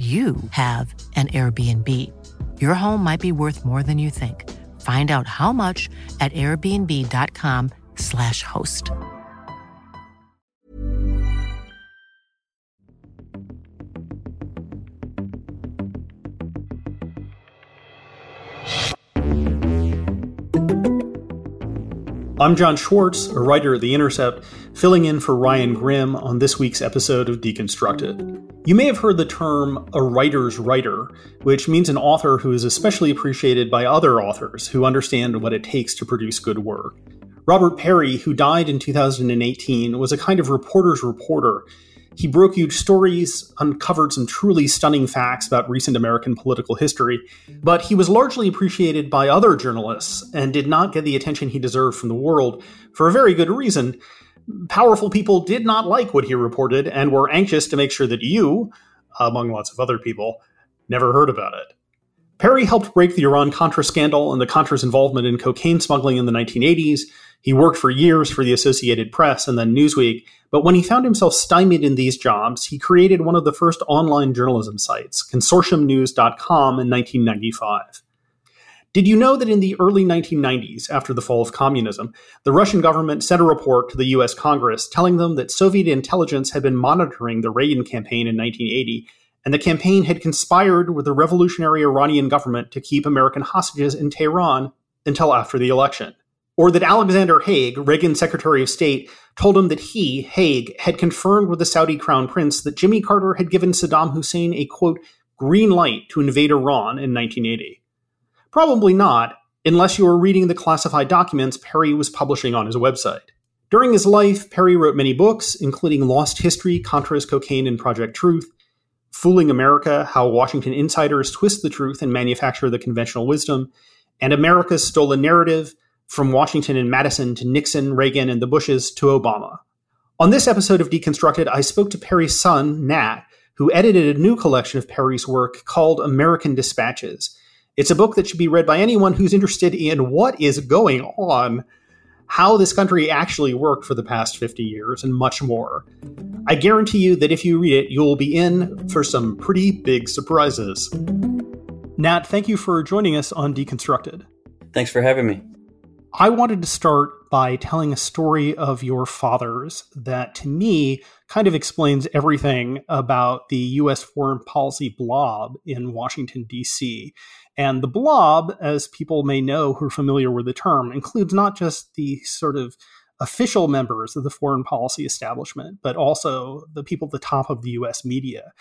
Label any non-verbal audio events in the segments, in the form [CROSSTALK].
you have an Airbnb. Your home might be worth more than you think. Find out how much at airbnb.com/slash host. I'm Jon Schwarz, a writer at The Intercept, filling in for Ryan Grim on this week's episode of Deconstructed. You may have heard the term a writer's writer, which means an author who is especially appreciated by other authors who understand what it takes to produce good work. Robert Parry, who died in 2018, was a kind of reporter's reporter. He broke huge stories, uncovered some truly stunning facts about recent American political history, but he was largely appreciated by other journalists and did not get the attention he deserved from the world for a very good reason powerful people did not like what he reported and were anxious to make sure that you, among lots of other people, never heard about it. Parry helped break the Iran Contra scandal and the Contra's involvement in cocaine smuggling in the 1980s. He worked for years for the Associated Press and then Newsweek, but when he found himself stymied in these jobs, he created one of the first online journalism sites, consortiumnews.com, in 1995. Did you know that in the early 1990s, after the fall of communism, the Russian government sent a report to the US Congress telling them that Soviet intelligence had been monitoring the Reagan campaign in 1980, and the campaign had conspired with the revolutionary Iranian government to keep American hostages in Tehran until after the election? Or that Alexander Haig, Reagan's Secretary of State, told him that he, Haig, had confirmed with the Saudi crown prince that Jimmy Carter had given Saddam Hussein a quote, green light to invade Iran in 1980. Probably not, unless you were reading the classified documents Parry was publishing on his website. During his life, Parry wrote many books, including Lost History, Contras, Cocaine, and Project Truth, Fooling America How Washington Insiders Twist the Truth and Manufacture the Conventional Wisdom, and America's Stolen Narrative From Washington and Madison to Nixon, Reagan, and the Bushes to Obama. On this episode of Deconstructed, I spoke to Parry's son, Nat, who edited a new collection of Parry's work called American Dispatches it's a book that should be read by anyone who's interested in what is going on, how this country actually worked for the past 50 years, and much more. I guarantee you that if you read it, you'll be in for some pretty big surprises. Nat, thank you for joining us on Deconstructed. Thanks for having me. I wanted to start by telling a story of your father's that to me kind of explains everything about the US foreign policy blob in Washington, D.C. And the blob, as people may know who are familiar with the term, includes not just the sort of official members of the foreign policy establishment, but also the people at the top of the US media.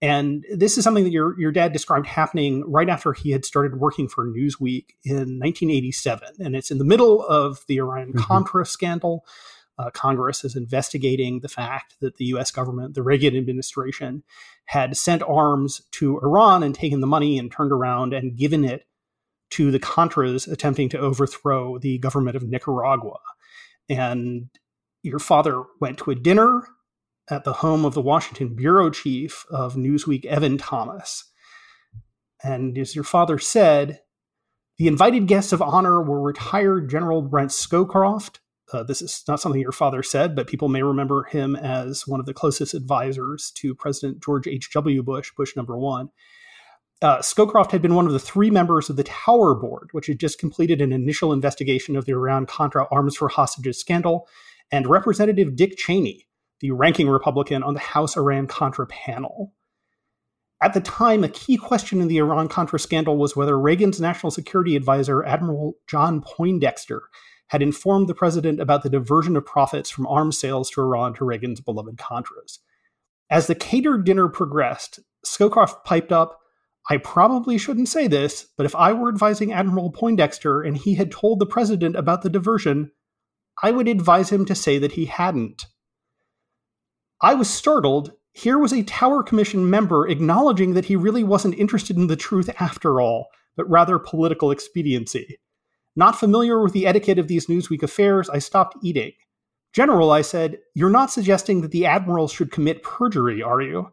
And this is something that your, your dad described happening right after he had started working for Newsweek in 1987. And it's in the middle of the Iran Contra mm-hmm. scandal. Uh, Congress is investigating the fact that the US government, the Reagan administration, had sent arms to Iran and taken the money and turned around and given it to the Contras attempting to overthrow the government of Nicaragua. And your father went to a dinner at the home of the Washington bureau chief of Newsweek, Evan Thomas. And as your father said, the invited guests of honor were retired General Brent Scowcroft. Uh, this is not something your father said, but people may remember him as one of the closest advisors to President George H.W. Bush, Bush number one. Uh, Scowcroft had been one of the three members of the Tower Board, which had just completed an initial investigation of the Iran Contra arms for hostages scandal, and Representative Dick Cheney, the ranking Republican on the House Iran Contra panel. At the time, a key question in the Iran Contra scandal was whether Reagan's national security advisor, Admiral John Poindexter, had informed the president about the diversion of profits from arms sales to Iran to Reagan's beloved Contras. As the catered dinner progressed, Scowcroft piped up, I probably shouldn't say this, but if I were advising Admiral Poindexter and he had told the president about the diversion, I would advise him to say that he hadn't. I was startled, Here was a Tower Commission member acknowledging that he really wasn't interested in the truth after all, but rather political expediency. Not familiar with the etiquette of these Newsweek affairs, I stopped eating. General, I said, you're not suggesting that the admiral should commit perjury, are you?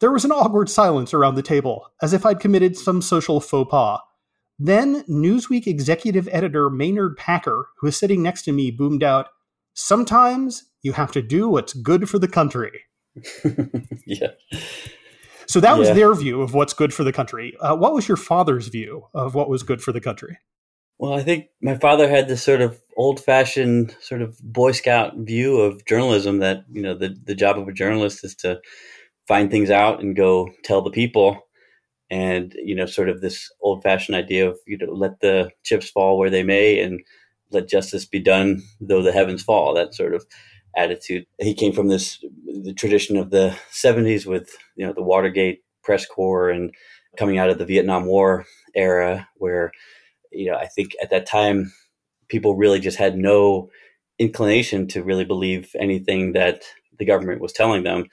There was an awkward silence around the table, as if I'd committed some social faux pas. Then Newsweek executive editor Maynard Parker, who was sitting next to me, boomed out, Sometimes you have to do what's good for the country. [LAUGHS] yeah. So that was their view of what's good for the country. Uh, what was your father's view of what was good for the country? Well, I think my father had this sort of old-fashioned sort of Boy Scout view of journalism that you know the the job of a journalist is to find things out and go tell the people, and you know sort of this old-fashioned idea of you know let the chips fall where they may and let justice be done though the heavens fall. That sort of attitude. He came from this the tradition of the 70s with you know the Watergate press corps and coming out of the Vietnam War era where you know, I think at that time, people really just had no inclination to really believe anything that the government was telling them.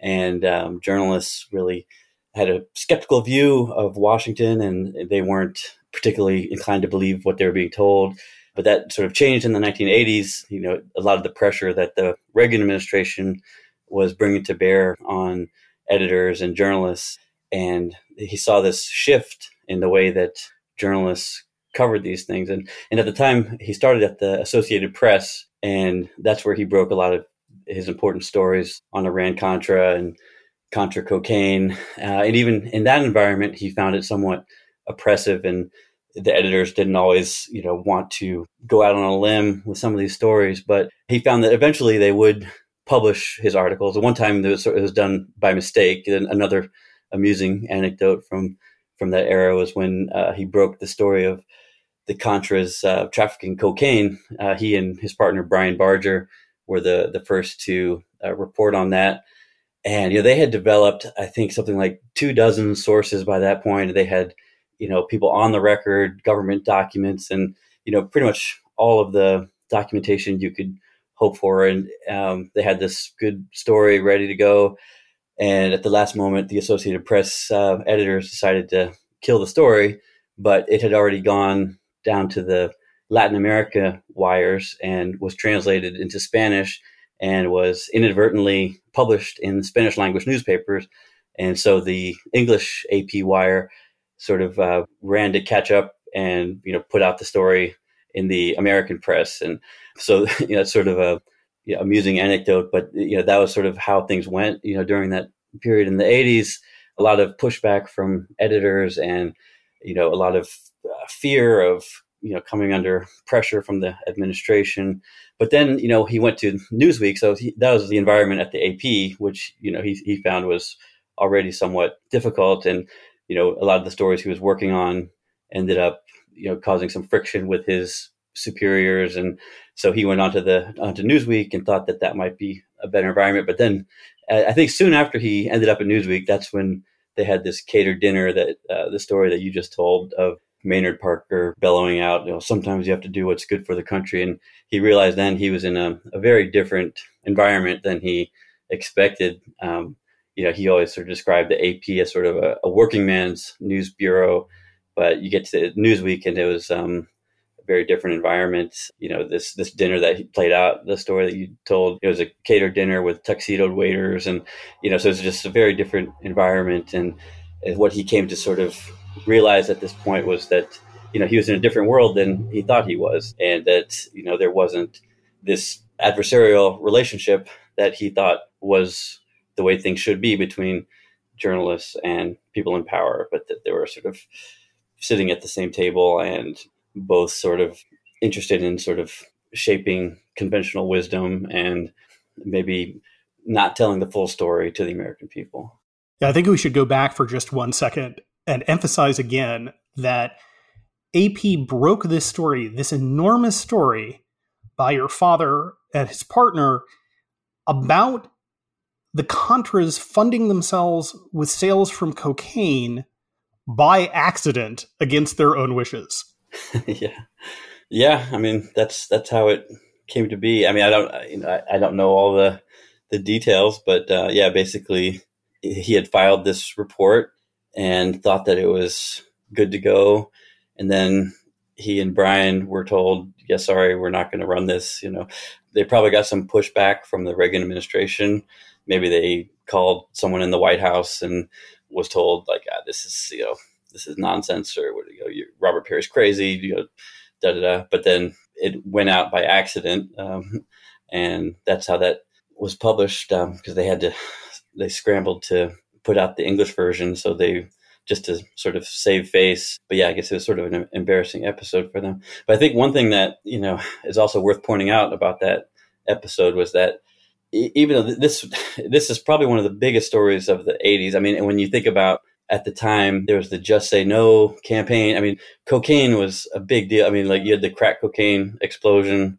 And um, journalists really had a skeptical view of Washington and they weren't particularly inclined to believe what they were being told. But that sort of changed in the 1980s. You know, a lot of the pressure that the Reagan administration was bringing to bear on editors and journalists. And he saw this shift in the way that journalists covered these things. And and at the time, he started at the Associated Press, and that's where he broke a lot of his important stories on Iran Contra and Contra cocaine. Uh, and even in that environment, he found it somewhat oppressive, and the editors didn't always, you know, want to go out on a limb with some of these stories. But he found that eventually they would publish his articles. At one time, it was, it was done by mistake. And another amusing anecdote from from that era was when uh, he broke the story of the Contras uh, trafficking cocaine. Uh, he and his partner Brian Barger were the the first to uh, report on that. And you know they had developed, I think, something like two dozen sources by that point. They had, you know, people on the record, government documents, and you know, pretty much all of the documentation you could hope for. And um, they had this good story ready to go. And at the last moment, the Associated Press uh, editors decided to kill the story, but it had already gone down to the Latin America wires and was translated into Spanish and was inadvertently published in Spanish language newspapers. And so the English AP wire sort of uh, ran to catch up and you know put out the story in the American press. And so [LAUGHS] you know it's sort of a you know, amusing anecdote, but you know that was sort of how things went. You know during that period in the 80s, a lot of pushback from editors and you know a lot of fear of you know coming under pressure from the administration. But then you know he went to Newsweek, so he, that was the environment at the AP, which you know he he found was already somewhat difficult, and you know a lot of the stories he was working on ended up you know causing some friction with his superiors, and so he went onto the onto Newsweek and thought that that might be a better environment. But then I think soon after he ended up at Newsweek, that's when they had this catered dinner that uh, the story that you just told of Maynard Parker bellowing out, you know, sometimes you have to do what's good for the country. And he realized then he was in a, a very different environment than he expected. Um, you know, he always sort of described the AP as sort of a, a, working man's news bureau, but you get to Newsweek and it was um, a very different environment. You know, this this dinner that he played out, the story that you told, it was a catered dinner with tuxedoed waiters, and you know, so it's just a very different environment. And, and what he came to sort of realized at this point was that you know he was in a different world than he thought he was, and that you know there wasn't this adversarial relationship that he thought was the way things should be between journalists and people in power, but that they were sort of sitting at the same table and both sort of interested in sort of shaping conventional wisdom and maybe not telling the full story to the American people. Yeah, I think we should go back for just one second and emphasize again that AP broke this story, this enormous story by your father and his partner about the Contras funding themselves with sales from cocaine by accident against their own wishes. [LAUGHS] yeah. Yeah, I mean that's that's how it came to be. I mean, I don't you I, I don't know all the the details, but uh, yeah, basically he had filed this report and thought that it was good to go, and then he and Brian were told, "Yeah, sorry, we're not going to run this." You know, they probably got some pushback from the Reagan administration. Maybe they called someone in the White House and was told, like, ah, "This is you know, this is nonsense," or "What you know, Robert Parry's crazy," you know, da da da. But then it went out by accident, um, and that's how that was published because um, they had to they scrambled to put out the English version, so they just to sort of save face. But yeah, I guess it was sort of an embarrassing episode for them. But I think one thing that you know is also worth pointing out about that episode was that even though this [LAUGHS] this is probably one of the biggest stories of the 80s. I mean, when you think about at the time there was the just say no campaign i mean cocaine was a big deal i mean like you had the crack cocaine explosion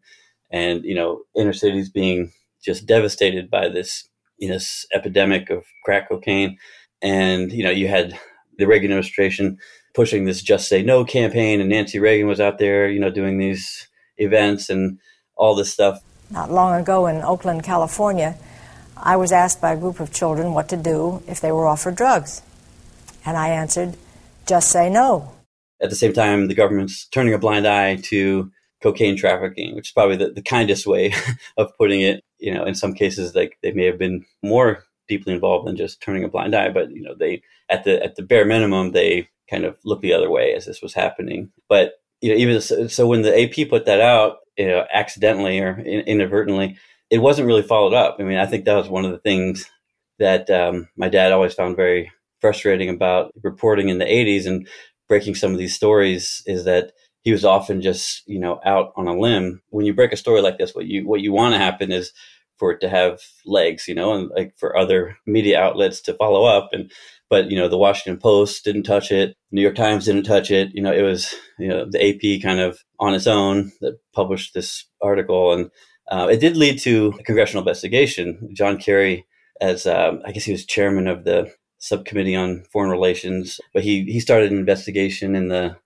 and you know inner cities being just devastated by this know this epidemic of crack cocaine and you know you had the Reagan administration pushing this "Just Say No" campaign, and Nancy Reagan was out there, you know, doing these events and all this stuff. Not long ago in Oakland, California, I was asked by a group of children what to do if they were offered drugs, and I answered, "Just say no." At the same time, the government's turning a blind eye to cocaine trafficking, which is probably the, the kindest way [LAUGHS] of putting it. You know, in some cases, like they may have been more deeply involved than just turning a blind eye, but you know, they at the at the bare minimum they kind of looked the other way as this was happening. But you know, even so, so when the AP put that out, you know, accidentally or inadvertently, it wasn't really followed up. I mean, I think that was one of the things that um, my dad always found very frustrating about reporting in the 80s and breaking some of these stories is that he was often just you know out on a limb when you break a story like this what you what you want to happen is for it to have legs you know and like for other media outlets to follow up and but you know the Washington Post didn't touch it, New York Times didn't touch it. You know it was you know the AP kind of on its own that published this article, and uh, it did lead to a congressional investigation. John Kerry, as um, I guess he was chairman of the subcommittee on foreign relations, but he he started an investigation in the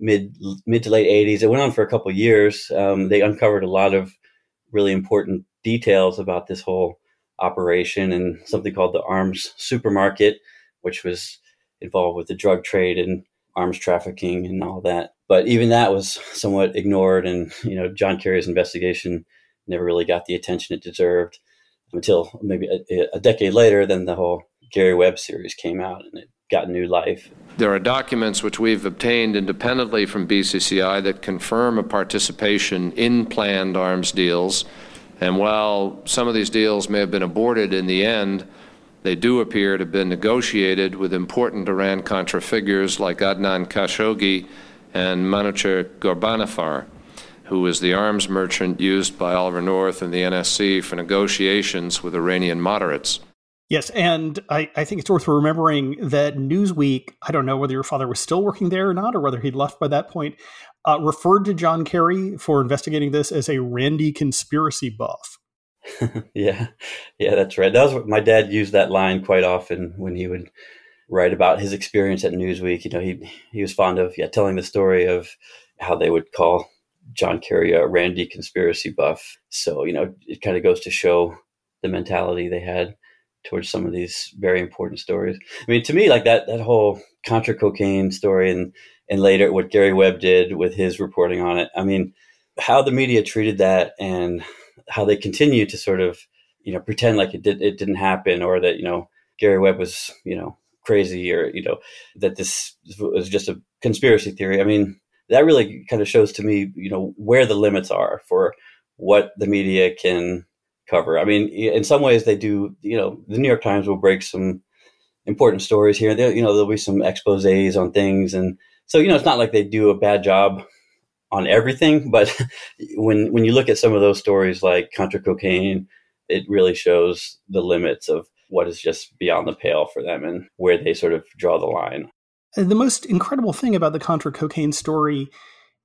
mid mid to late 80s. It went on for a couple years. Um, they uncovered a lot of really important details about this whole operation and something called the arms supermarket which was involved with the drug trade and arms trafficking and all that. But even that was somewhat ignored, and you know, John Kerry's investigation never really got the attention it deserved until maybe a, a decade later. Then the whole Gary Webb series came out, and it got new life. There are documents which we've obtained independently from BCCI that confirm a participation in planned arms deals. And while some of these deals may have been aborted in the end, they do appear to have been negotiated with important Iran Contra figures like Adnan Khashoggi and Manucher Ghorbanifar, who was the arms merchant used by Oliver North and the NSC for negotiations with Iranian moderates. Yes, and I, I, think it's worth remembering that Newsweek, I don't know whether your father was still working there or not, or whether he'd left by that point, uh, referred to John Kerry for investigating this as a Randy conspiracy buff. [LAUGHS] yeah, yeah, that's right. That was what my dad used that line quite often when he would write about his experience at Newsweek. You know, he he was fond of yeah telling the story of how they would call John Kerry a Randy conspiracy buff. So you know, it kind of goes to show the mentality they had towards some of these very important stories. I mean, to me, like that that whole Contra cocaine story and and later what Gary Webb did with his reporting on it. I mean, how the media treated that and how they continue to sort of you know pretend like it did it didn't happen or that you know Gary Webb was you know crazy or you know that this was just a conspiracy theory. I mean that really kind of shows to me you know where the limits are for what the media can cover. I mean in some ways they do you know the New York Times will break some important stories here. There, you know there'll be some exposés on things and so you know it's not like they do a bad job on everything, but [LAUGHS] when when you look at some of those stories like Contra Cocaine, it really shows the limits of what is just beyond the pale for them and where they sort of draw the line. Uh, the most incredible thing about the Contra Cocaine story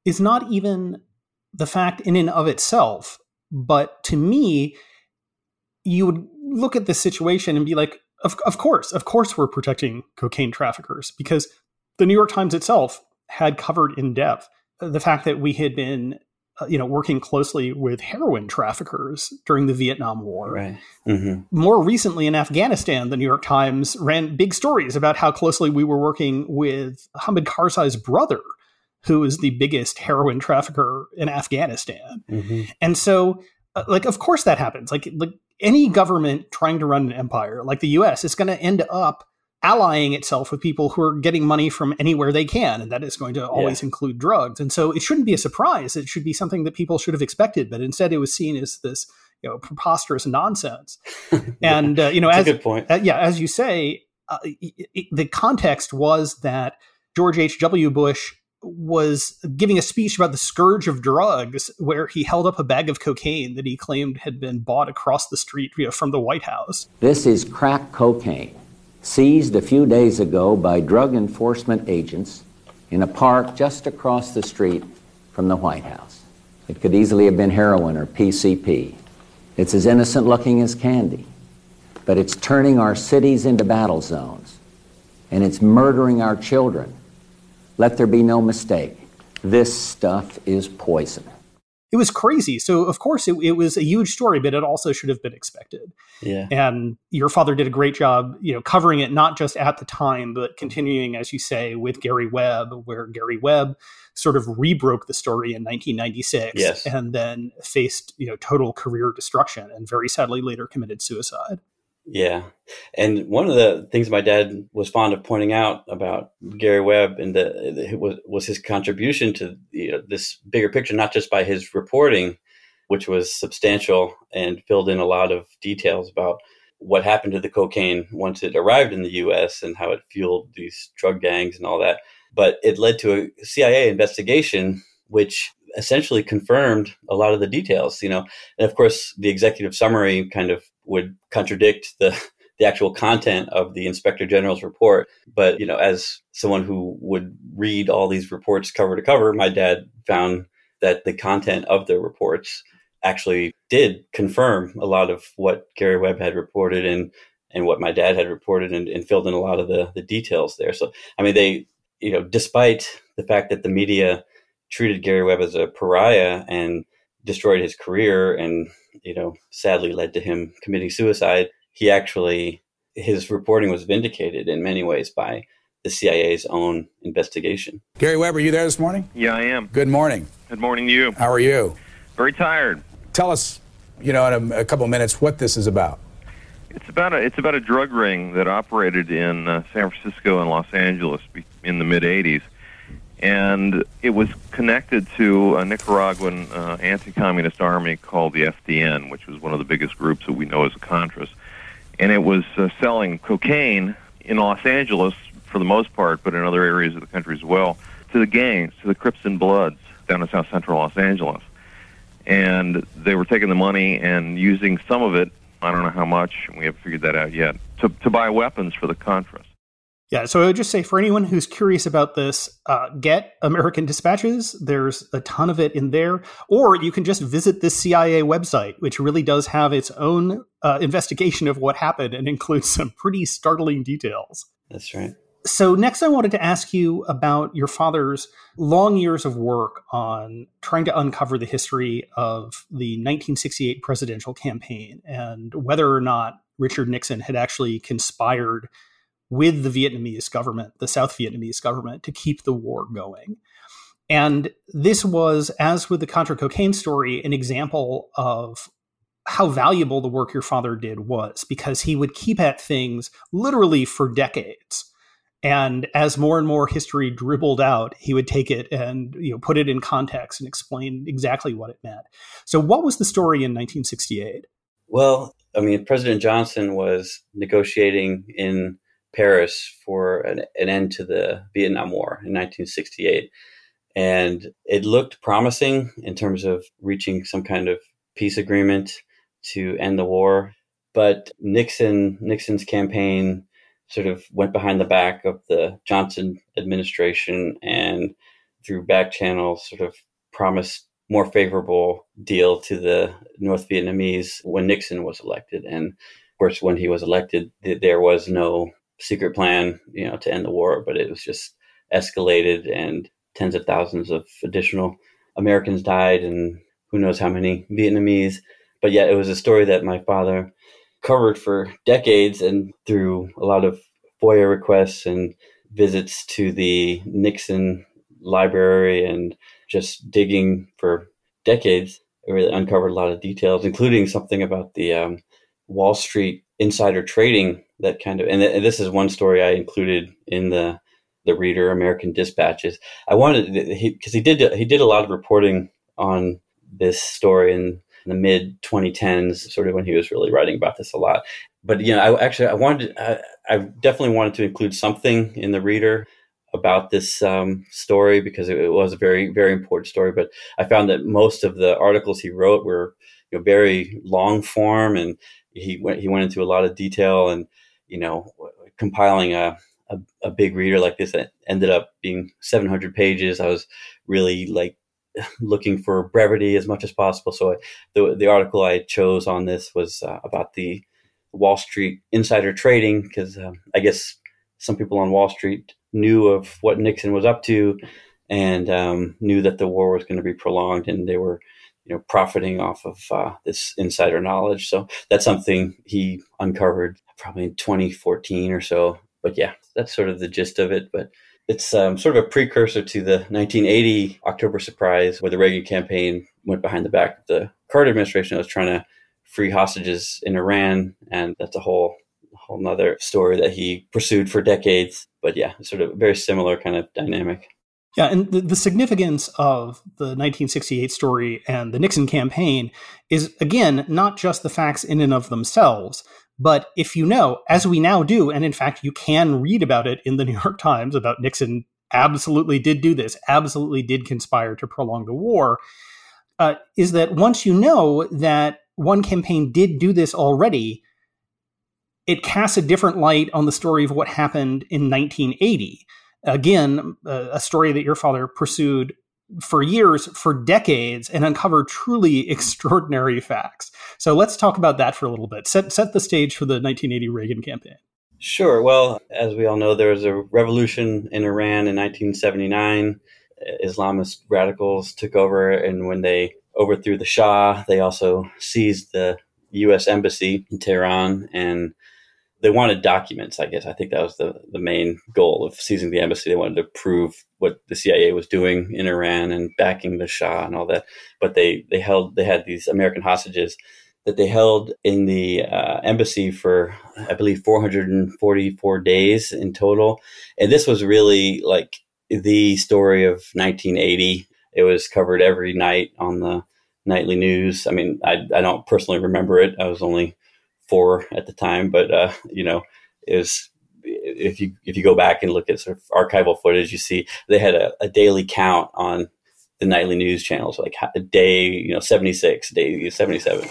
is not even the fact in and of itself, but to me, you would look at this situation and be like, of, of course, of course, we're protecting cocaine traffickers because the New York Times itself had covered in depth the fact that we had been uh, you know, working closely with heroin traffickers during the Vietnam War. Right. Mm-hmm. More recently in Afghanistan, the New York Times ran big stories about how closely we were working with Hamid Karzai's brother, who is the biggest heroin trafficker in Afghanistan. Mm-hmm. And so, uh, like, of course that happens. Like, like any government trying to run an empire, like the U.S., is going to end up allying itself with people who are getting money from anywhere they can, and that is going to always yeah. include drugs. And so, it shouldn't be a surprise. It should be something that people should have expected, but instead, it was seen as this you know preposterous nonsense. [LAUGHS] and uh, you know, That's as good point. Uh, yeah, as you say, uh, it, it, the context was that George H. W. Bush was giving a speech about the scourge of drugs, where he held up a bag of cocaine that he claimed had been bought across the street you know, from the White House. This is crack cocaine, seized a few days ago by drug enforcement agents in a park just across the street from the White House. It could easily have been heroin or PCP. It's as innocent looking as candy, but it's turning our cities into battle zones, and it's murdering our children let there be no mistake. This stuff is poison. It was crazy. So, of course, it, it, was a huge story, but it also should have been expected. Yeah. And your father did a great job, you know, covering it not just at the time, but continuing, as you say, with Gary Webb, where Gary Webb sort of rebroke the story in 1996 yes. and then faced, you know, total career destruction and very sadly later committed suicide. Yeah. And one of the things my dad was fond of pointing out about Gary Webb and the, was, was his contribution to you know, this bigger picture, not just by his reporting, which was substantial and filled in a lot of details about what happened to the cocaine once it arrived in the US and how it fueled these drug gangs and all that. But it led to a CIA investigation, which essentially confirmed a lot of the details, you know. And of course, the executive summary kind of would contradict the [LAUGHS] the actual content of the inspector general's report. But you know as someone who would read all these reports cover to cover my dad found that the content of the reports actually did confirm a lot of what Gary Webb had reported and and what my dad had reported and, and filled in a lot of the the details there. So i mean they you know despite the fact that the media treated Gary Webb as a pariah and destroyed his career and you know sadly led to him committing suicide he actually his reporting was vindicated in many ways by the CIA's own investigation. Gary Webb, are you there this morning? Yeah, I am. Good morning. Good morning to you. How are you? Very tired. Tell us, you know, in a, a couple minutes, what this is about. It's about a it's about a drug ring that operated in uh, San Francisco and Los Angeles in the mid '80s, and it was connected to a Nicaraguan uh, anti-communist army called the FDN, which was one of the biggest groups that we know as the Contras, and it was uh, selling cocaine in Los Angeles for the most part, but in other areas of the country as well, to the gangs, to the Crips and Bloods down in South Central Los Angeles, and they were taking the money and using some of it. I don't know how much. We haven't figured that out yet, to, to buy weapons for the Contras. Yeah, so I would just say for anyone who's curious about this, uh, get American Dispatches. There's a ton of it in there. Or you can just visit the CIA website, which really does have its own uh, investigation of what happened and [LAUGHS] includes some pretty startling details. That's right. So, next, I wanted to ask you about your father's long years of work on trying to uncover the history of the 1968 presidential campaign and whether or not Richard Nixon had actually conspired with the Vietnamese government, the South Vietnamese government, to keep the war going. And this was, as with the Contra cocaine story, an example of how valuable the work your father did was because he would keep at things literally for decades. And as more and more history dribbled out, he would take it and you know put it in context and explain exactly what it meant. So, what was the story in 1968? Well, I mean, President Johnson was negotiating in Paris for an, an, end to the Vietnam War in 1968. And it looked promising in terms of reaching some kind of peace agreement to end the war. But Nixon Nixon's campaign sort of went behind the back of the Johnson administration and through back channels sort of promised more favorable deal to the North Vietnamese when Nixon was elected. And of course, when he was elected, there was no secret plan, you know, to end the war, but it was just escalated and tens of thousands of additional Americans died and who knows how many Vietnamese. But yet it was a story that my father covered for decades and through a lot of FOIA requests and visits to the Nixon library and just digging for decades, really uncovered a lot of details, including something about the um, Wall Street insider trading that kind of, and, th- and this is one story I included in the the reader American Dispatches. I wanted because he, he, did he did a lot of reporting on this story in, the mid 2010s, sort of when he was really writing about this a lot. But you know, I actually I wanted I, I definitely wanted to include something in the reader about this um, story because it, it, was a very very important story. But I found that most of the articles he wrote were you know, very long form, and he went he went into a lot of detail, and you know, compiling a a, a big reader like this that ended up being 700 pages. I was really like [LAUGHS] looking for brevity as much as possible. So I, the the article I chose on this was uh, about the Wall Street insider trading because um, I guess some people on Wall Street knew of what Nixon was up to and um, knew that the war was going to be prolonged, and they were you know profiting off of uh, this insider knowledge. So that's something he uncovered probably in 2014 or so. But yeah, that's sort of the gist of it. But it's um, sort of a precursor to the 1980 October surprise, where the Reagan campaign went behind the back of the Carter administration. Was trying to free hostages in Iran, and that's a whole whole nother story that he pursued for decades. But yeah, sort of very similar kind of dynamic. Yeah, and the, the significance of the 1968 story and the Nixon campaign is, again, not just the facts in and of themselves, but if you know, as we now do, and in fact, you can read about it in the [LAUGHS] New York Times about Nixon absolutely did do this, absolutely did conspire to prolong the war, uh, is that once you know that one campaign did do this already, it casts a different light on the story of what happened in 1980. Again, uh, a story that your father pursued for years, for decades, and uncovered truly [LAUGHS] extraordinary facts. So let's talk about that for a little bit. Set set the stage for the 1980 Reagan campaign. Sure. Well, as we all know, there was a revolution in Iran in 1979. Islamist radicals took over, and when they overthrew the Shah, they also seized the U.S. embassy in Tehran and they wanted documents. I guess I think that was the the main goal of seizing the embassy. They wanted to prove what the CIA was doing in Iran and backing the Shah and all that. But they they held they had these American hostages that they held in the uh, embassy for I believe 444 days in total. And this was really like the story of 1980. It was covered every night on the nightly news. I mean, I, I don't personally remember it. I was only at the time, but uh, you know, is if you if you go back and look at sort of archival footage, you see they had a, a daily count on the nightly news channels, like day, you know, 76, day 77.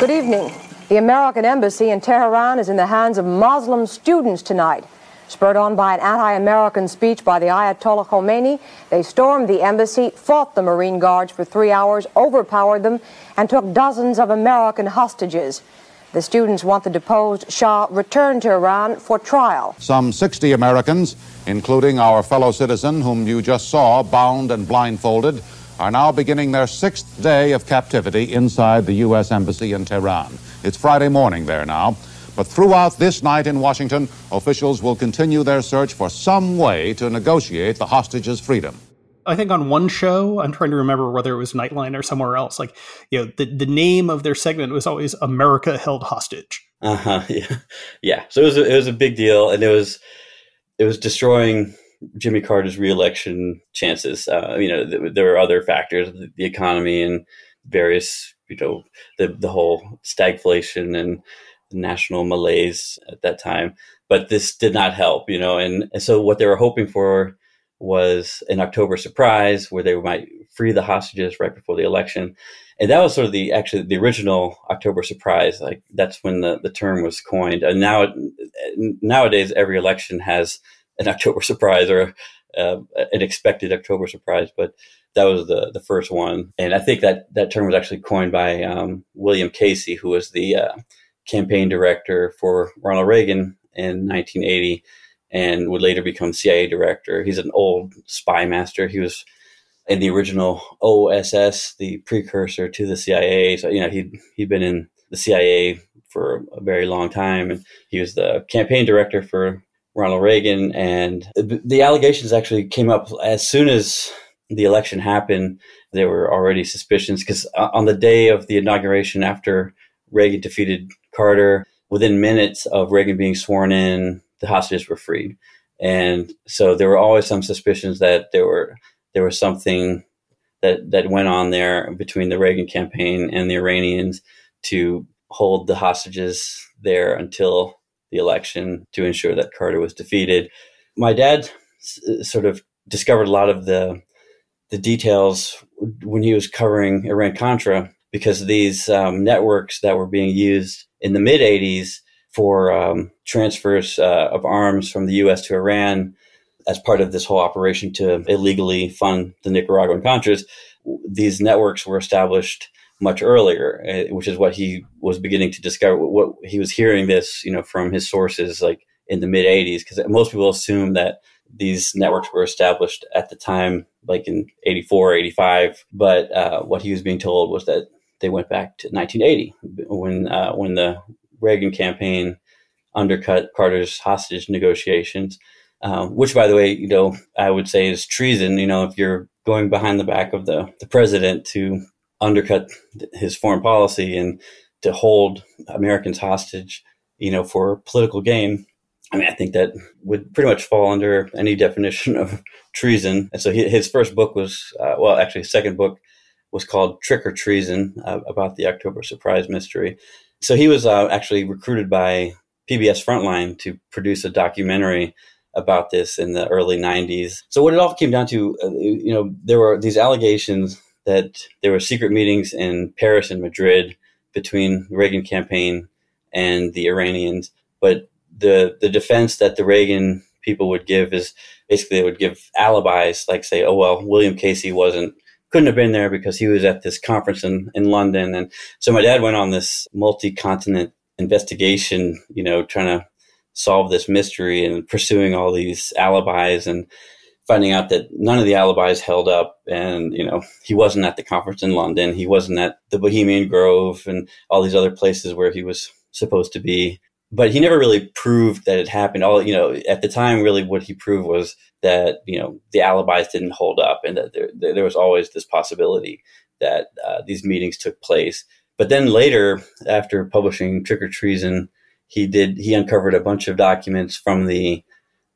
Good evening. The American embassy in Tehran is in the hands of Muslim students tonight. Spurred on by an anti-American speech by the Ayatollah Khomeini, they stormed the embassy, fought the Marine Guards for three hours, overpowered them, and took dozens of American hostages. The students want the deposed Shah returned to Iran for trial. Some 60 Americans, including our fellow citizen whom you just saw bound and blindfolded, are now beginning their sixth day of captivity inside the U.S. Embassy in Tehran. It's Friday morning there now. But throughout this night in Washington, officials will continue their search for some way to negotiate the hostages' freedom. I think on one show, I'm trying to remember whether it was Nightline or somewhere else. Like, you know, the, the name of their segment was always "America Held Hostage." Uh huh. [LAUGHS] Yeah, yeah. So it was a, it was a big deal, and it was it was destroying Jimmy Carter's reelection chances. Uh, you know, th- there were other factors, the, the economy and various, you know, the the whole stagflation and national malaise at that time. But this did not help, you know, and, and so what they were hoping for was an October surprise where they might free the hostages right before the election. And that was sort of the actually the original October surprise. Like that's when the, the term was coined. And now nowadays every election has an [LAUGHS] October surprise or uh, an expected October surprise, but that was the the first one. And I think that that term was actually coined by um, William Casey, who was the uh, campaign director for Ronald Reagan in 1980 and would later become CIA director. He's an old spy master. He was in the original OSS, the precursor to the CIA. So, you know, he'd, he'd been in the CIA for a very long time. And he was the campaign director for Ronald Reagan. And the allegations actually came up as soon as the election happened. There were already suspicions because uh, on the day of the inauguration, after Reagan defeated Carter, within minutes of Reagan being sworn in, the hostages were freed. And so there were always some suspicions that there were there was something that that went on there between the Reagan campaign and the Iranians to hold the hostages there until the election to ensure that Carter was defeated. My dad s- sort of discovered a lot of the the details when he was covering Iran Contra because these um, networks that were being used in the mid 80s for um, transfers uh, of arms from the U.S. to Iran as part of this whole operation to illegally fund the Nicaraguan Contras. These networks were established much earlier, eh, which is what he was beginning to discover. What he was hearing this, you know, from his sources, like in the mid '80s, because most people assume that these networks were established at the time, like in '84, '85. But uh, what he was being told was that they went back to 1980 when uh, when the Reagan campaign undercut Carter's hostage negotiations. Um, which, by the way, you know, I would say is treason. You know, if you're going behind the back of the, the president to undercut his foreign policy and to hold Americans hostage, you know, for political gain. I mean, I think that would pretty much fall under any definition of treason. And so his first book was, uh, well, actually, his second book was called Trick or Treason uh, about the October Surprise Mystery. So he was uh, actually recruited by PBS Frontline to produce a documentary about this in the early 90s. So what it all came down to, uh, you know, there were these allegations that there were secret meetings in Paris and Madrid between the Reagan campaign and the Iranians. But the the defense that the Reagan people would give is basically they would give alibis, like say, oh well, William Casey wasn't couldn't have been there because he was at this conference in, in London. And so my dad went on this multi continent investigation, you know, trying to solve this mystery and pursuing all these alibis and finding out that none of the alibis held up. And you know he wasn't at the conference in london. He wasn't at the bohemian grove and all these other places where he was supposed to be but he never really proved that it happened all you know at the time really what he proved was that you know the alibis didn't hold up and that there, there was always this possibility that uh, these meetings took place but then later after publishing trick or treason he did he uncovered a bunch of documents from the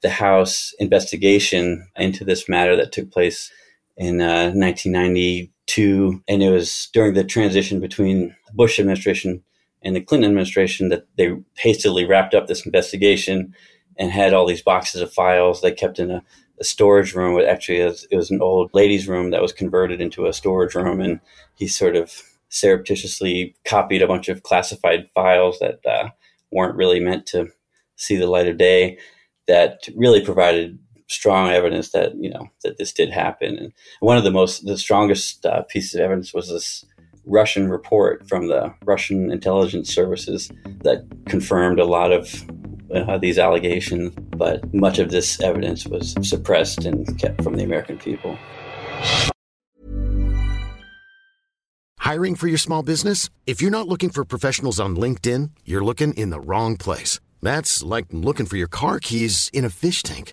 the House investigation into this matter that took place in uh, 1992. And it was during the transition between the Bush administration and the Clinton administration that they hastily wrapped up this investigation and had all these boxes of files they kept in a, a storage room. Actually, it was, it was an old ladies' room that was converted into a storage room. And he sort of surreptitiously copied a bunch of classified files that uh, weren't really meant to see the light of day that really provided strong evidence that you know that this did happen. And one of the most the strongest uh, pieces of evidence was this Russian report from the Russian intelligence services that confirmed a lot of uh, these allegations, but much of this evidence was suppressed and kept from the American people. Hiring for your small business? If you're not looking for professionals on LinkedIn, you're looking in the wrong place. That's like looking for your car keys in a fish tank.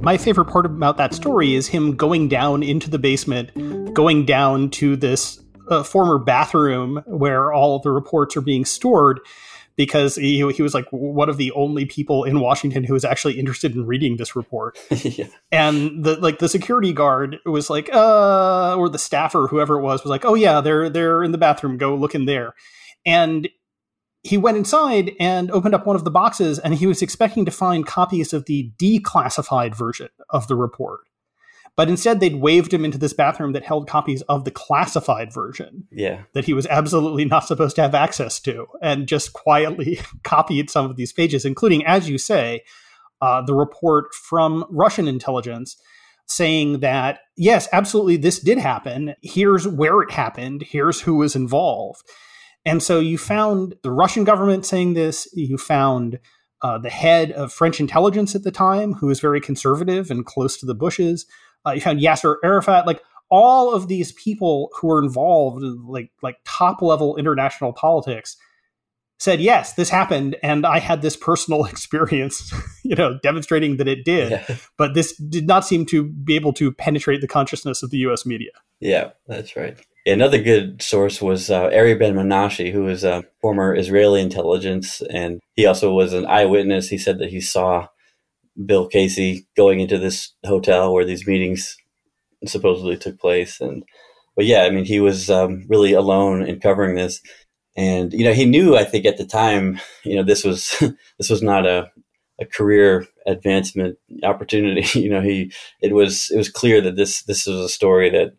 My favorite part about that story is him going down into the basement, going down to this a former bathroom where all the reports are being stored because he, he was like one of the only people in Washington who was actually interested in reading this report. [LAUGHS] yeah. And the like the security guard was like, uh, or the staffer, whoever it was, was like, oh yeah, they're they're in the bathroom. Go look in there. And he went inside and opened up one of the boxes, and he was expecting to find copies of the declassified version of the report. But instead, they'd waved him into this bathroom that held copies of the classified version. Yeah. That he was absolutely not supposed to have access to, and just quietly [LAUGHS] copied some of these pages, including, as you say, uh, the report from Russian intelligence saying that, yes, absolutely, this did happen. Here's where it happened. Here's who was involved. And so you found the Russian government saying this. You found uh, the head of French intelligence at the time, who was very conservative and close to the Bushes. Uh, you found Yasser Arafat, like all of these people who were involved in like like top level international politics said yes this happened and i had this personal [LAUGHS] experience you know demonstrating that it did yeah. but this did not seem to be able to penetrate the consciousness of the us media yeah that's right another good source was uh, Ari Ben Menashe, who was a former Israeli intelligence, and he also was an eyewitness. He said that he saw Bill Casey going into this hotel where these meetings supposedly took place. And but yeah, I mean, he was um, really alone in covering this, and you know, he knew I think at the time, you know, this was [LAUGHS] this was not a a career advancement opportunity. [LAUGHS] you know, he it was it was clear that this this was a story that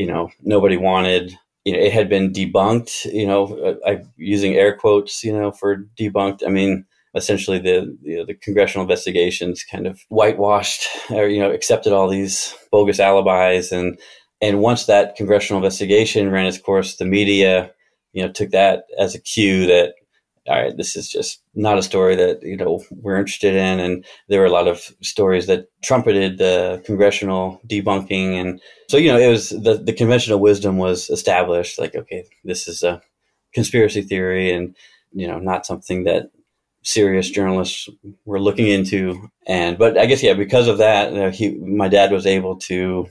you know nobody wanted. You know, it had been debunked. You know, uh, I, using air quotes. You know, for debunked. I mean, essentially the you know, the congressional investigations kind of whitewashed or you know accepted all these bogus alibis and and once that congressional investigation ran its course the media you know took that as a cue that all right this is just not a story that you know we're interested in and there were a lot of stories that trumpeted the congressional debunking and so you know it was the, the conventional wisdom was established like okay this is a conspiracy theory and you know not something that serious journalists were looking into. And but I guess yeah, because of that, you know, he my dad was able to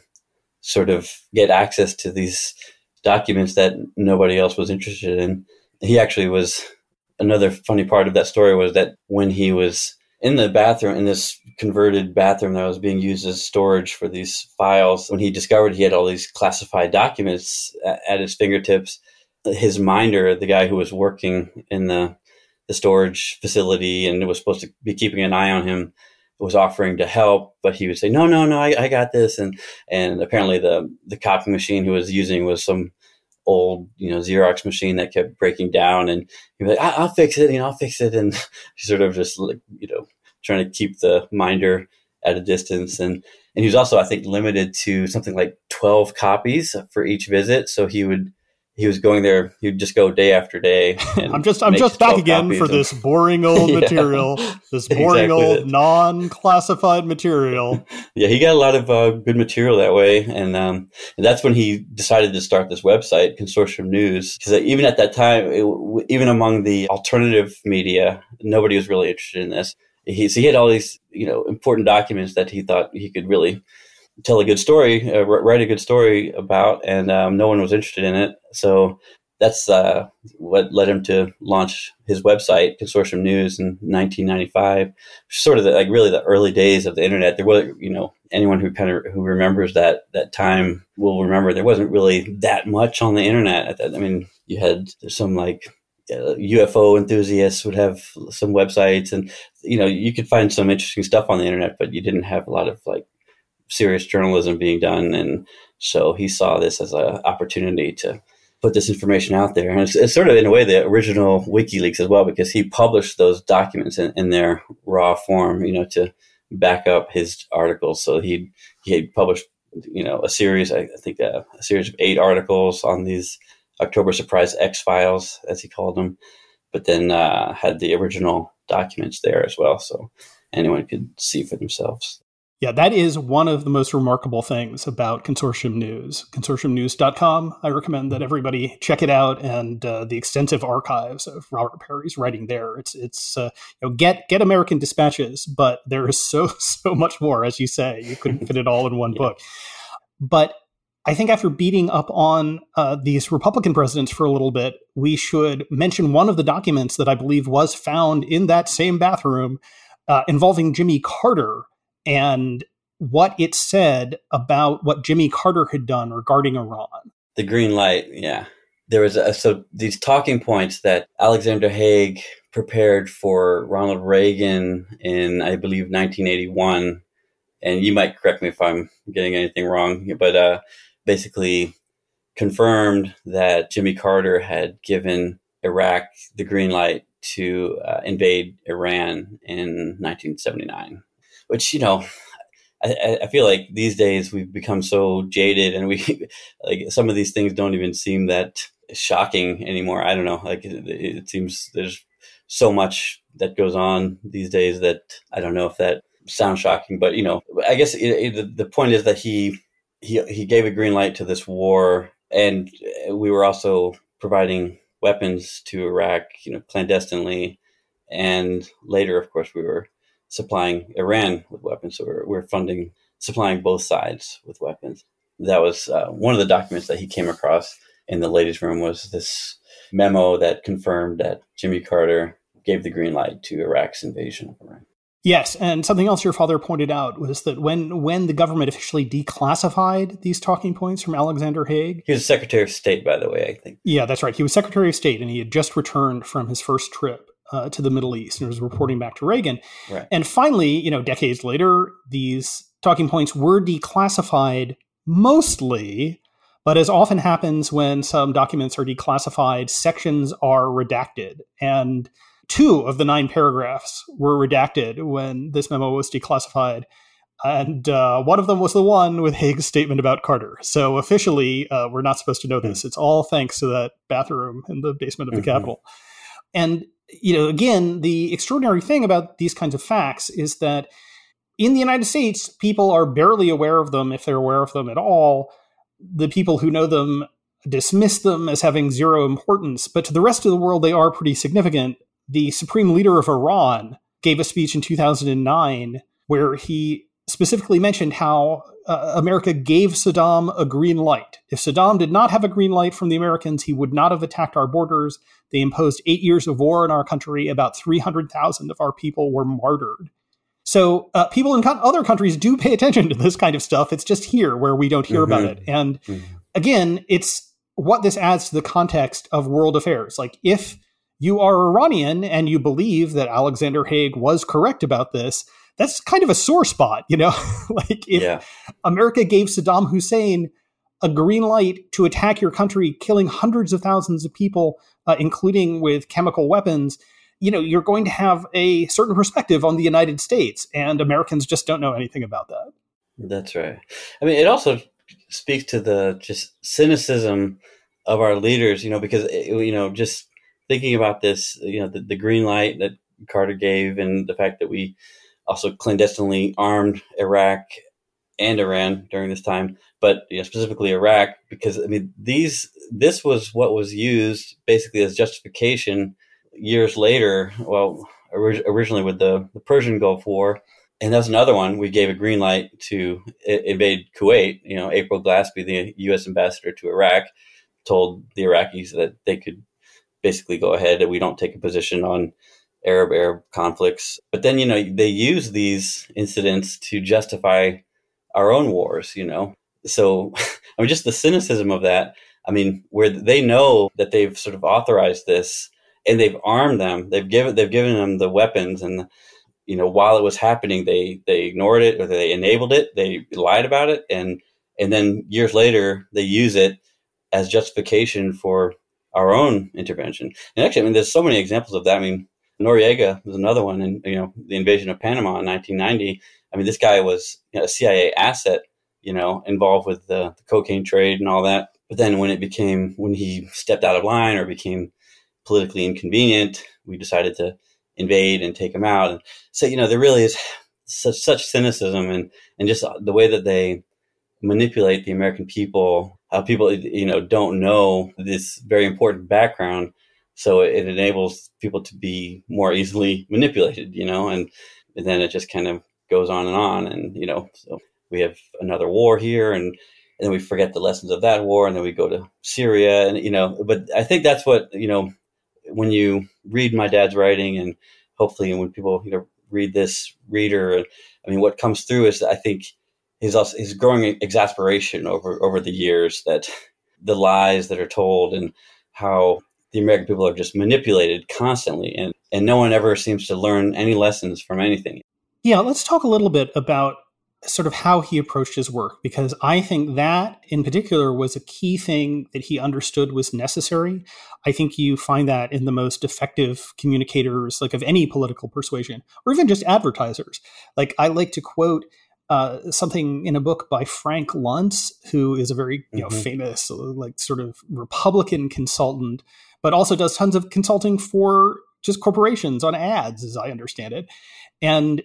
sort of get access to these documents that nobody else was interested in. He actually was another funny part of that story was that when he was in the bathroom in this converted bathroom that was being used as storage for these files when he discovered he had all these classified documents at his fingertips his minder the guy who was working in the the storage facility and was supposed to be keeping an eye on him was offering to help, but he would say, no, no, no, I, I got this. And, and apparently the, the copy machine he was using was some old, you know, Xerox machine that kept breaking down and he'd be like, I- will fix it, you know, I'll fix it. And [LAUGHS] sort of just like, you know, trying to keep the minder at a distance. And, and he was also, I think, limited to something like 12 copies for each visit. So he would, he was going there. He'd just go day after day. [LAUGHS] I'm just I'm just back again for this [LAUGHS] boring old yeah. material, this [LAUGHS] boring exactly old non-classified material. yeah, he got a lot of uh, good material that way, and, um, and that's when he decided to start this website, Consortium News. Because uh, even at that time, it, even among the alternative media, nobody was really interested in this. He, so he had all these you know important documents that he thought he could really tell a good story, uh, write a good story about, and um, no one was interested in it. So that's uh, what led him to launch his website, Consortium News, in 1995. Sort of the, like really the early days of the internet. There was, you know, anyone who kind of who remembers that that time will remember there wasn't really that much on the internet. That, I mean, you had some like uh, UFO enthusiasts would have some websites, and you know, you could find some interesting stuff on the internet, but you didn't have a lot of like serious journalism being done, and so he saw this as an opportunity to put this information out there. And it's, it's, sort of in a way the original WikiLeaks as well, because he published those documents in, in their raw form, you know, to back up his articles. So he he had published, you know, a series, I think, a, uh, a series of eight articles on these October Surprise X files, as he called them, but then uh, had the original documents there as well, so anyone could see for themselves. Yeah, that is one of the most remarkable things about Consortium News. ConsortiumNews.com. I recommend that everybody check it out and uh, the extensive archives of Robert Parry's writing there. It's it's uh, you know get get American Dispatches, but there is so [LAUGHS] so much more, as you say. You couldn't fit it all in one [LAUGHS] yeah. book. But I think after beating up on uh, these Republican presidents for a little bit, we should mention one of the documents that I believe was found in that same bathroom uh, involving Jimmy Carter and what it said about what Jimmy Carter had done regarding Iran. The green light, yeah. There was a, so these talking points that Alexander Haig prepared for Ronald Reagan in, I believe, 1981. And you might correct me if I'm getting anything wrong, but uh, basically confirmed that Jimmy Carter had given Iraq the green light to uh, invade Iran in 1979. Which, you know, I, I, feel like these days we've become so jaded and we, [LAUGHS] like, some of these things don't even seem that shocking anymore. I don't know. Like, it, it seems there's so much that goes on these days that I don't know if that sounds shocking, but, you know, I guess it, it, the point is that he he he gave a green light to this war, and we were also providing weapons to Iraq, you know, clandestinely, and later, of course, we were supplying Iran with weapons. So we're, we're funding supplying both sides with weapons. That was uh, one of the documents that he came across in the ladies' room was this memo that confirmed that Jimmy Carter gave the green light to Iraq's invasion of Iran. Yes, and something else your father pointed out was that when when the government officially declassified these talking points from Alexander Haig, he was Secretary of State, by the way. I think. Yeah, that's right. He was Secretary of State, and he had just returned from his first trip uh, to the Middle East and was reporting back to Reagan. Right. And finally, you know, decades later, these talking points were declassified mostly, but as often happens when some documents are declassified, sections are redacted and two of the nine paragraphs were redacted when this memo was declassified. And uh, one of them was the one with Haig's statement about Carter. So officially, uh, we're not supposed to know this. It's all thanks to that bathroom in the basement of the mm-hmm. Capitol. And, you know, again, the extraordinary thing about these kinds of facts is that in the United States, people are barely aware of them, if they're aware of them at all. The people who know them dismiss them as having zero importance, but to the rest of the world, they are pretty significant the supreme leader of Iran gave a speech in 2009 where he specifically mentioned how uh, America gave Saddam a green light. If Saddam did not have a green light from the Americans, he would not have attacked our borders. They imposed eight years of war in our country. About 300,000 of our people were martyred. So uh, people in co- other countries do pay attention to this kind of stuff. It's just here where we don't hear mm-hmm. about it. And mm-hmm. again, it's what this adds to the context of world affairs. Like if you are Iranian and you believe that Alexander Haig was correct about this, that's kind of a sore spot, you know? [LAUGHS] like if yeah. America gave Saddam Hussein a green light to attack your country, killing hundreds of thousands of people, uh, including with chemical weapons, you know, you're going to have a certain perspective on the United States, and Americans just don't know anything about that. That's right. I mean, it also speaks to the just cynicism of our leaders, you know, because, eh, you know, just thinking about this, you know, the, the green light that Carter gave, and the fact that we also clandestinely armed Iraq and Iran during this time, but you know, specifically Iraq, because I mean these this was what was used basically as justification years later. Well, orig- originally with the, the Persian Gulf War, and that's another one. We gave a green light to invade Kuwait. You know, April Glaspie, the U.S. ambassador to Iraq, told the Iraqis that they could basically go ahead and we don't take a position on Arab Arab conflicts. But then, you know, they use these incidents to justify our own wars, you know. So, [LAUGHS] I mean, just the cynicism of that. I mean, where they know that they've sort of authorized this and they've armed them, they've given they've given them the weapons, and you know, while it was happening, they they ignored it or they enabled it, they lied about it, and and then years later they use it as justification for our own intervention. And actually, I mean, there's so many examples of that. I mean, Noriega was another one, and you know, the invasion of Panama in 1990. I mean, this guy was you know, a CIA asset, you know, involved with the, the cocaine trade and all that. But then when it became when he stepped out of line or became politically inconvenient, we decided to invade and take him out. And so, you know, there really is such such cynicism and and just the way that they manipulate the American people how people you know don't know this very important background so it enables people to be more easily manipulated you know and, and then it just kind of goes on and on and you know so we have another war here and and then we forget the lessons of that war, and then we go to Syria, and you know. But I think that's what you know when you read my dad's writing, and hopefully when people you know read this reader, I mean, what comes through is I think his his growing exasperation over over the years that the lies that are told and how the American people are just manipulated constantly, and and no one ever seems to learn any lessons from anything. Yeah, let's talk a little bit about sort of how he approached his work because I think that in particular was a key thing that he understood was necessary. I think you find that in the most effective communicators like of any political persuasion or even just advertisers. Like I like to quote uh, something in a book by Frank Luntz, who is a very you know mm-hmm. famous like sort of Republican consultant, but also does tons of consulting for just corporations on ads, as I understand it. And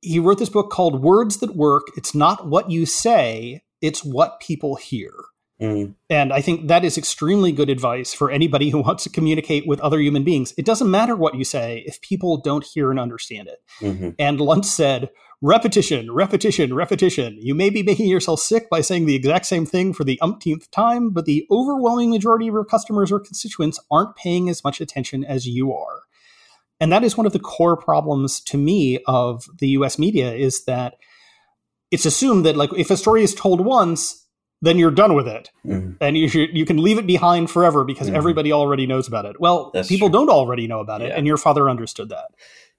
he wrote this book called Words That Work. It's not what you say, it's what people hear. Mm. And I think that is extremely good advice for anybody who wants to communicate with other human beings. It doesn't matter what you say if people don't hear and understand it. Mm-hmm. And Luntz said, repetition, repetition, repetition. You may be making yourself sick by saying the exact same thing for the umpteenth time, but the overwhelming majority of your customers or constituents aren't paying as much attention as you are. And that is one of the core problems to me of the US media is that it's assumed that like if a story is told once, then you're done with it. Mm-hmm. And you should, you can leave it behind forever because mm-hmm. everybody already knows about it. Well, That's people true. don't already know about it yeah. and your father understood that.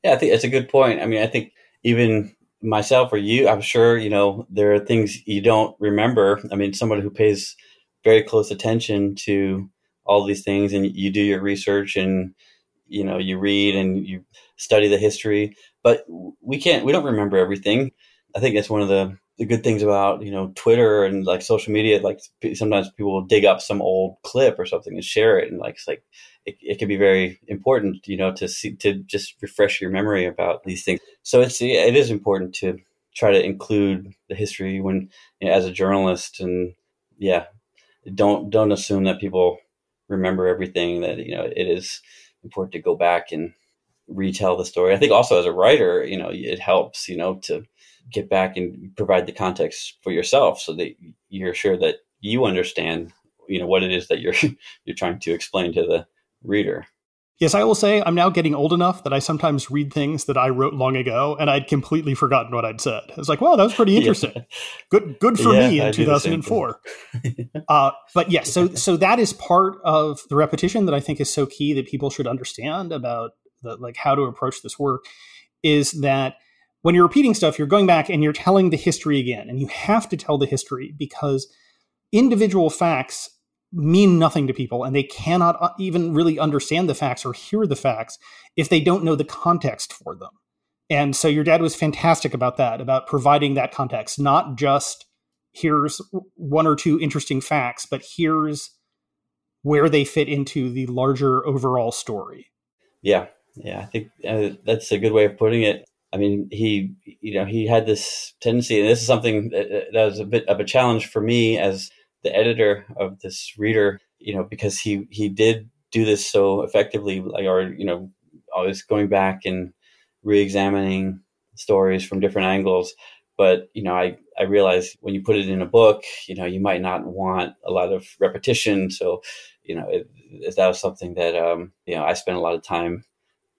Yeah, I think it's a good point. I mean, I think even myself or you, I'm sure, you know, there are things you don't remember. I mean, somebody who pays very close attention to all these things and you do your research and you know you read and you study the history but we can't we don't remember everything i think that's one of the the good things about you know twitter and like social media like sometimes people will dig up some old clip or something and share it and like it's like it, it can be very important you know to see to just refresh your memory about these things so it's it is important to try to include the history when you know, as a journalist and yeah don't don't assume that people remember everything that you know it is important to go back and retell the story. I think also as a writer, you know, it helps, you know, to get back and provide the context for yourself so that you're sure that you understand, you know, what it is that you're [LAUGHS] you're trying to explain to the reader. Yes, I will say I'm now getting old enough that I sometimes read things that I wrote long ago and I'd completely forgotten what I'd said. It's like, wow that was pretty interesting. yeah. Good good for yeah, me in 2004. [LAUGHS] uh, but yes, yeah, so so that is part of the repetition that I think is so key that people should understand about the, like how to approach this work is that when you're repeating stuff, you're going back and you're telling the history again. And you have to tell the history because individual facts mean nothing to people and they cannot uh, even really understand the facts or hear the facts if they don't know the context for them. And so your dad was fantastic about that, about providing that context, not just here's one or two interesting facts, but here's where they fit into the larger overall story. Yeah. Yeah. I think uh, that's a good way of putting it. I mean, he, you know, he had this tendency, and this is something that, that was a bit of a challenge for me as the editor of this reader, you know, because he he did do this so effectively, like or you know, always going back and re-examining stories from different angles. But you know, I I realized when you put it in a book, you know, you might not want a lot of repetition. So, you know, it, that was something that um, you know I spent a lot of time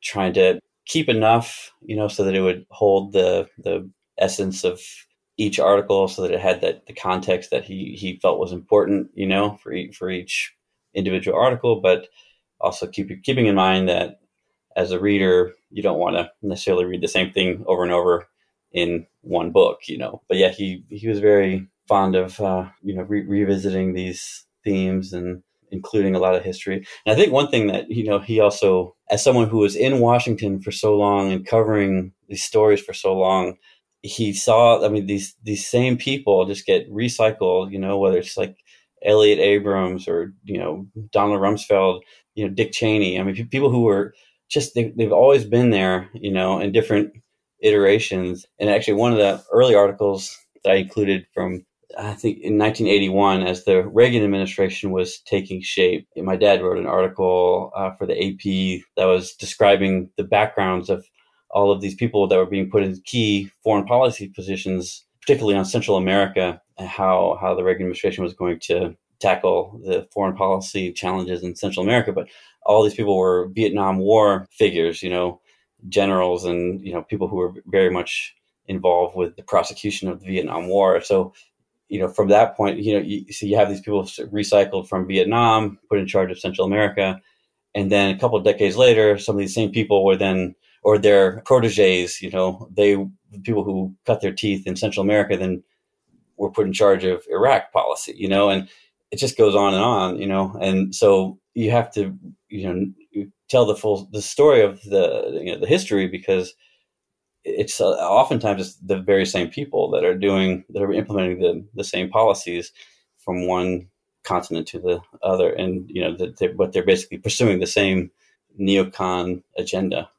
trying to keep enough, you know, so that it would hold the the essence of each article so that it had that the context that he he felt was important, you know, for each, for each individual article, but also keep keeping in mind that as a reader, you don't want to necessarily read the same thing over and over in one book, you know. But yeah, he he was very fond of uh, you know re- revisiting these themes and including a lot of history. And I think one thing that you know he also, as someone who was in Washington for so long and covering these stories for so long, he saw i mean these these same people just get recycled you know whether it's like Elliott abrams or you know donald rumsfeld you know dick cheney i mean people who were just they, they've always been there you know in different iterations and actually one of the early articles that i included from i think in 1981 as the reagan administration was taking shape my dad wrote an article uh, for the ap that was describing the backgrounds of all of these people that were being put in key foreign policy positions, particularly on Central America, and how how the Reagan administration was going to tackle the foreign policy challenges in Central America. But all these people were Vietnam War figures, you know, generals and you know people who were very much involved with the prosecution of the Vietnam War. So, you know, from that point, you know, you, so you have these people recycled from Vietnam, put in charge of Central America, and then a couple of decades later, some of these same people were then, or their proteges, you know, they people who cut their teeth in Central America, then were put in charge of Iraq policy, you know, and it just goes on and on, you know, and so you have to, you know, tell the full the story of the you know the history because it's uh, oftentimes it's the very same people that are doing that are implementing the the same policies from one continent to the other, and you know that they're, but they're basically pursuing the same neocon agenda.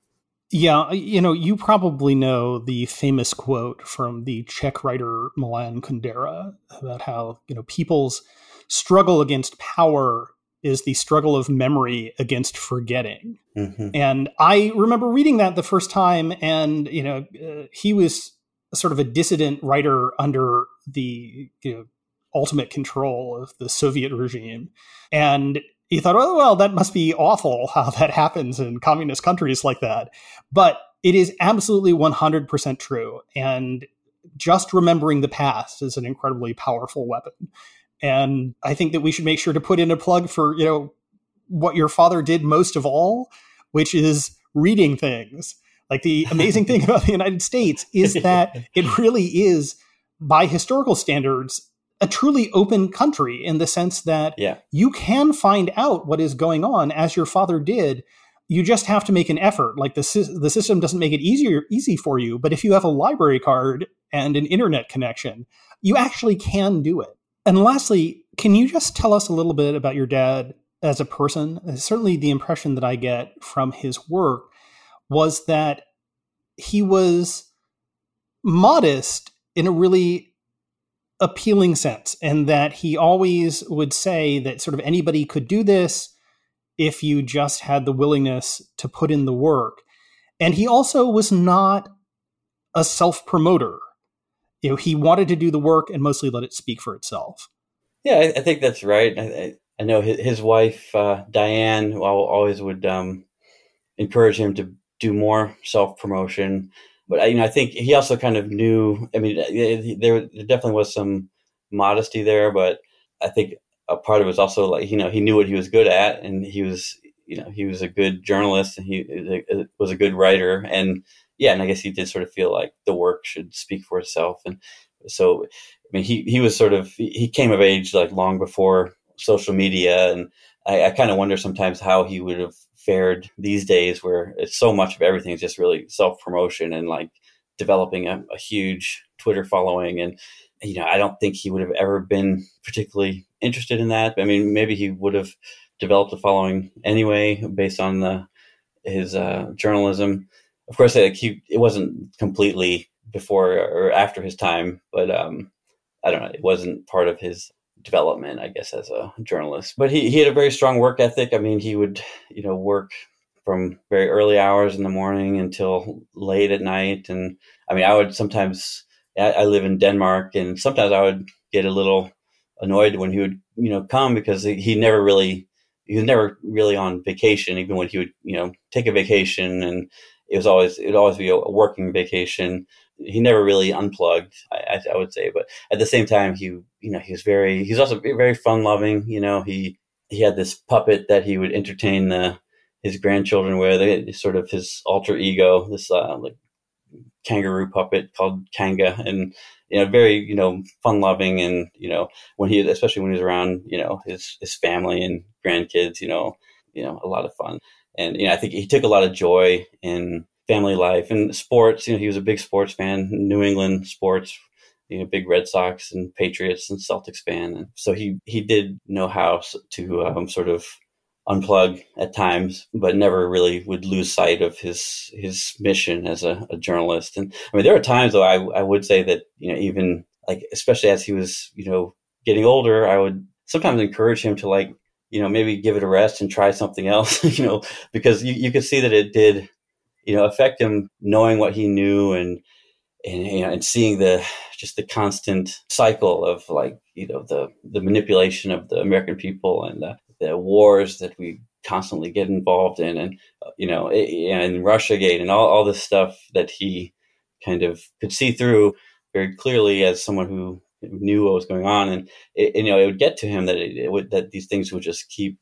Yeah, you know, you probably know the famous quote from the Czech writer Milan Kundera about how you know people's struggle against power is the struggle of memory against forgetting. Mm-hmm. And I remember reading that the first time, and you know, uh, he was sort of a dissident writer under the you know, ultimate control of the Soviet regime, and he thought, oh well, that must be awful [LAUGHS] how that happens in communist countries like that. But it is absolutely 100% true, and just remembering the past is an incredibly powerful weapon. And I think that we should make sure to put in a plug for, you know, what your father did most of all, which is reading things. Like the amazing thing [LAUGHS] about the United States is that it [LAUGHS] really is, by historical standards, a truly open country in the sense that yeah. you can find out what is going on as your father did. You just have to make an effort. Like the the system doesn't make it easier easy for you, but if you have a library card and an internet connection, you actually can do it. And lastly, can you just tell us a little bit about your dad as a person? Certainly, the impression that I get from his work was that he was modest in a really appealing sense, and that he always would say that sort of anybody could do this if you just had the willingness to put in the work. And he also was not a self promoter you know he wanted to do the work and mostly let it speak for itself. Yeah i, I think that's right. I, I know his, his wife uh, diane always would um, encourage him to do more self-promotion. But I, you know i think he also kind of knew i mean there, there definitely was some modesty there but i think a part of it was also like you know he knew what he was good at and he was you know he was a good journalist and he was a good writer. And yeah, and I guess he did sort of feel like the work should speak for itself. And so, I mean, he, he was sort of, he came of age like long before social media. And I, I kind of wonder sometimes how he would have fared these days where it's so much of everything is just really self promotion and like developing a, a huge Twitter following. And, you know, I don't think he would have ever been particularly interested in that. I mean, maybe he would have developed a following anyway based on the, his uh, journalism of course, like he, it wasn't completely before or after his time, but um, I don't know. It wasn't part of his development, I guess, as a journalist. But he, he had a very strong work ethic. I mean, he would, you know, work from very early hours in the morning until late at night. And I mean, I would sometimes, I, I live in Denmark, and sometimes I would get a little annoyed when he would, you know, come because he, he never really, he was never really on vacation, even when he would, you know, take a vacation and it was always it would always be a working vacation. He never really unplugged, I, I, would say, but at the same time, he you know he was very he's also very fun loving. You know, he he had this puppet that he would entertain the his grandchildren with, sort of his alter ego, this uh, like kangaroo puppet called Kanga, and you know, very you know fun loving, and you know when he especially when he was around you know his his family and grandkids, you know, you know a lot of fun and you know, I think he took a lot of joy in family life and sports. You know, he was a big sports fan, New England sports. You know, big Red Sox and Patriots and Celtics fan, and so he he did know how to um, sort of unplug at times, but never really would lose sight of his his mission as a, a, journalist. And I mean, there are times though I I would say that you know even like especially as he was you know getting older, I would sometimes encourage him to like you know, maybe give it a rest and try something else, [LAUGHS] you know, because you, you could see that it did, you know, affect him knowing what he knew and, and you know, and seeing the just the constant cycle of like you know the the manipulation of the American people and the, the wars that we constantly get involved in, and you know, and Russia Gate and all all this stuff that he kind of could see through very clearly as someone who knew what was going on, and, it, you know, it would get to him that it, it would that these things would just keep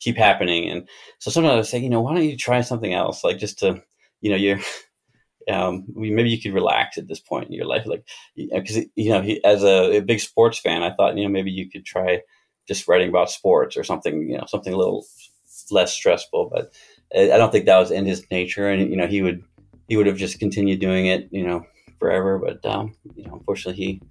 keep happening, and so sometimes I was saying, you know, why don't you try something else, like just to you know, you're [LAUGHS] um, maybe you could relax at this point in your life, like because you know, he, as a, a, big sports fan, I thought you know maybe you could try just writing about sports or something, you know, something a little less stressful. But I don't think that was in his nature, and you know, he would he would have just continued doing it, you know, forever. But um, you know, unfortunately, he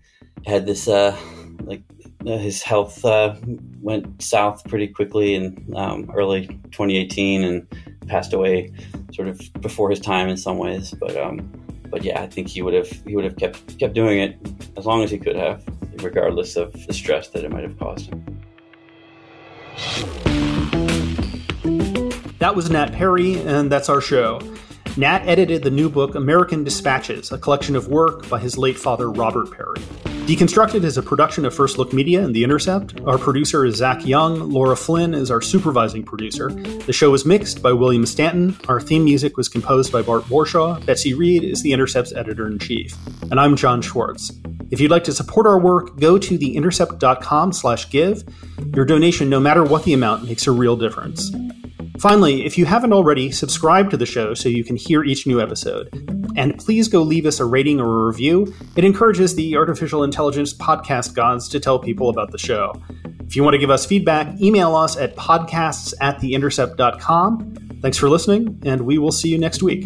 had this uh, like uh, his health uh, went south pretty quickly in um, early 2018 and passed away sort of before his time in some ways. But um, but yeah, I think he would have he would have kept kept doing it as long as he could have, regardless of the stress that it might have caused him. That was Nat Parry, and that's our show. Nat edited the new book American Dispatches, a collection of work by his late father Robert Parry. Deconstructed is a production of First Look Media and The Intercept. Our producer is Zach Young. Laura Flynn is our supervising producer. The show was mixed by William Stanton. Our theme music was composed by Bart Warshaw. Betsy Reed is The Intercept's editor in chief. And I'm Jon Schwarz. If you'd like to support our work, go to theintercept.com slash give. Your donation, no matter what the amount, makes a real difference. Finally, if you haven't already, subscribe to the show so you can hear each new episode. And please go leave us a rating or a review. It encourages the artificial intelligence podcast gods to tell people about the show. If you want to give us feedback, email us at podcasts at theintercept.com. Thanks for listening, and we will see you next week.